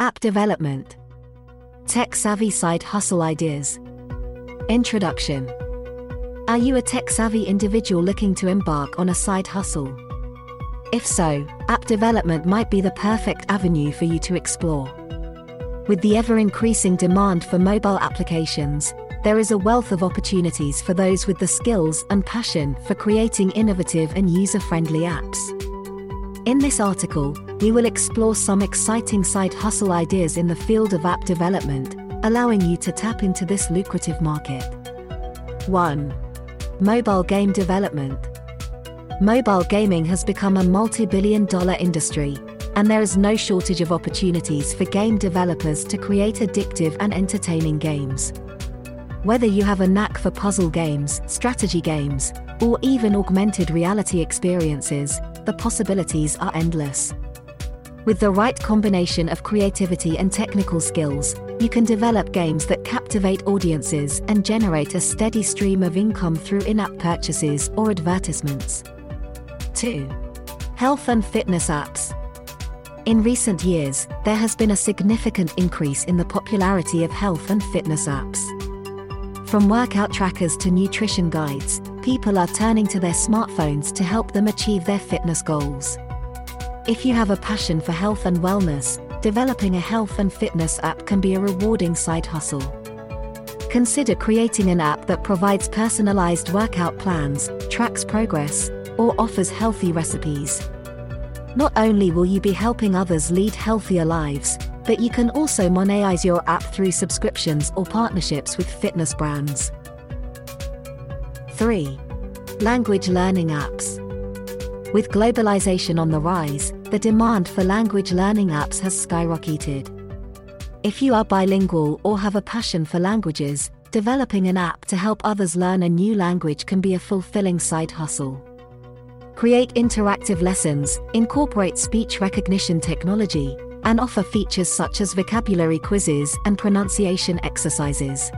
App development. Tech savvy side hustle ideas. Introduction. Are you a tech savvy individual looking to embark on a side hustle? If so, app development might be the perfect avenue for you to explore. With the ever increasing demand for mobile applications, there is a wealth of opportunities for those with the skills and passion for creating innovative and user friendly apps. In this article, we will explore some exciting side hustle ideas in the field of app development, allowing you to tap into this lucrative market. 1. Mobile game development. Mobile gaming has become a multi billion dollar industry, and there is no shortage of opportunities for game developers to create addictive and entertaining games. Whether you have a knack for puzzle games, strategy games, or even augmented reality experiences, the possibilities are endless. With the right combination of creativity and technical skills, you can develop games that captivate audiences and generate a steady stream of income through in app purchases or advertisements. 2. Health and fitness apps. In recent years, there has been a significant increase in the popularity of health and fitness apps. From workout trackers to nutrition guides, people are turning to their smartphones to help them achieve their fitness goals. If you have a passion for health and wellness, developing a health and fitness app can be a rewarding side hustle. Consider creating an app that provides personalized workout plans, tracks progress, or offers healthy recipes. Not only will you be helping others lead healthier lives, but you can also monetize your app through subscriptions or partnerships with fitness brands. 3. Language learning apps. With globalization on the rise, the demand for language learning apps has skyrocketed. If you are bilingual or have a passion for languages, developing an app to help others learn a new language can be a fulfilling side hustle. Create interactive lessons, incorporate speech recognition technology, and offer features such as vocabulary quizzes and pronunciation exercises.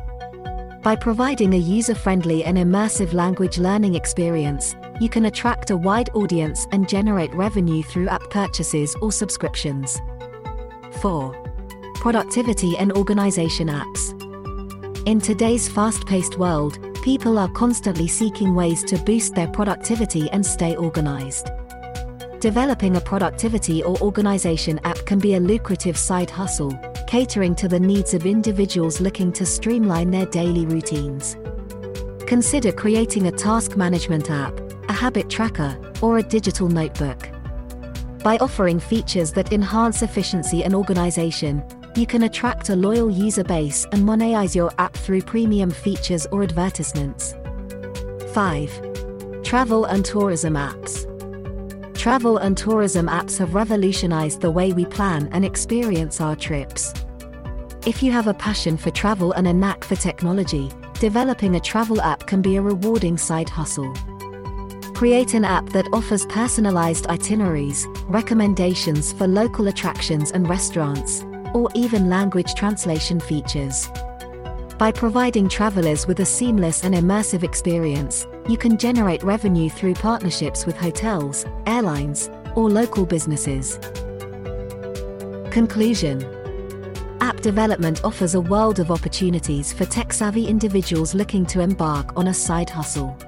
By providing a user friendly and immersive language learning experience, you can attract a wide audience and generate revenue through app purchases or subscriptions. 4. Productivity and organization apps. In today's fast paced world, people are constantly seeking ways to boost their productivity and stay organized. Developing a productivity or organization app can be a lucrative side hustle, catering to the needs of individuals looking to streamline their daily routines. Consider creating a task management app, a habit tracker, or a digital notebook. By offering features that enhance efficiency and organization, you can attract a loyal user base and monetize your app through premium features or advertisements. 5. Travel and tourism apps. Travel and tourism apps have revolutionized the way we plan and experience our trips. If you have a passion for travel and a knack for technology, developing a travel app can be a rewarding side hustle. Create an app that offers personalized itineraries, recommendations for local attractions and restaurants, or even language translation features. By providing travelers with a seamless and immersive experience, you can generate revenue through partnerships with hotels, airlines, or local businesses. Conclusion App development offers a world of opportunities for tech savvy individuals looking to embark on a side hustle.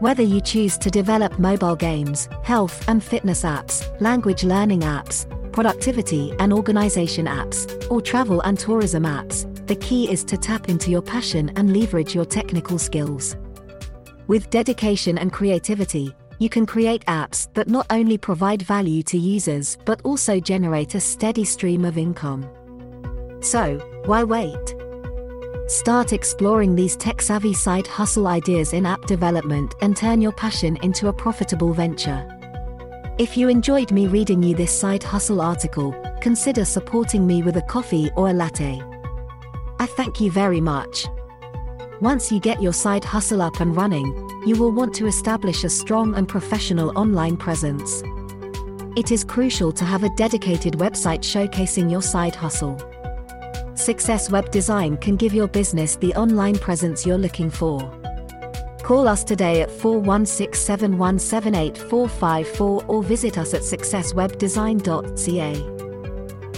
Whether you choose to develop mobile games, health and fitness apps, language learning apps, productivity and organization apps, or travel and tourism apps, the key is to tap into your passion and leverage your technical skills. With dedication and creativity, you can create apps that not only provide value to users but also generate a steady stream of income. So, why wait? Start exploring these tech savvy side hustle ideas in app development and turn your passion into a profitable venture. If you enjoyed me reading you this side hustle article, consider supporting me with a coffee or a latte. I thank you very much. Once you get your side hustle up and running, you will want to establish a strong and professional online presence. It is crucial to have a dedicated website showcasing your side hustle. Success Web Design can give your business the online presence you're looking for. Call us today at 416 7178454 or visit us at successwebdesign.ca.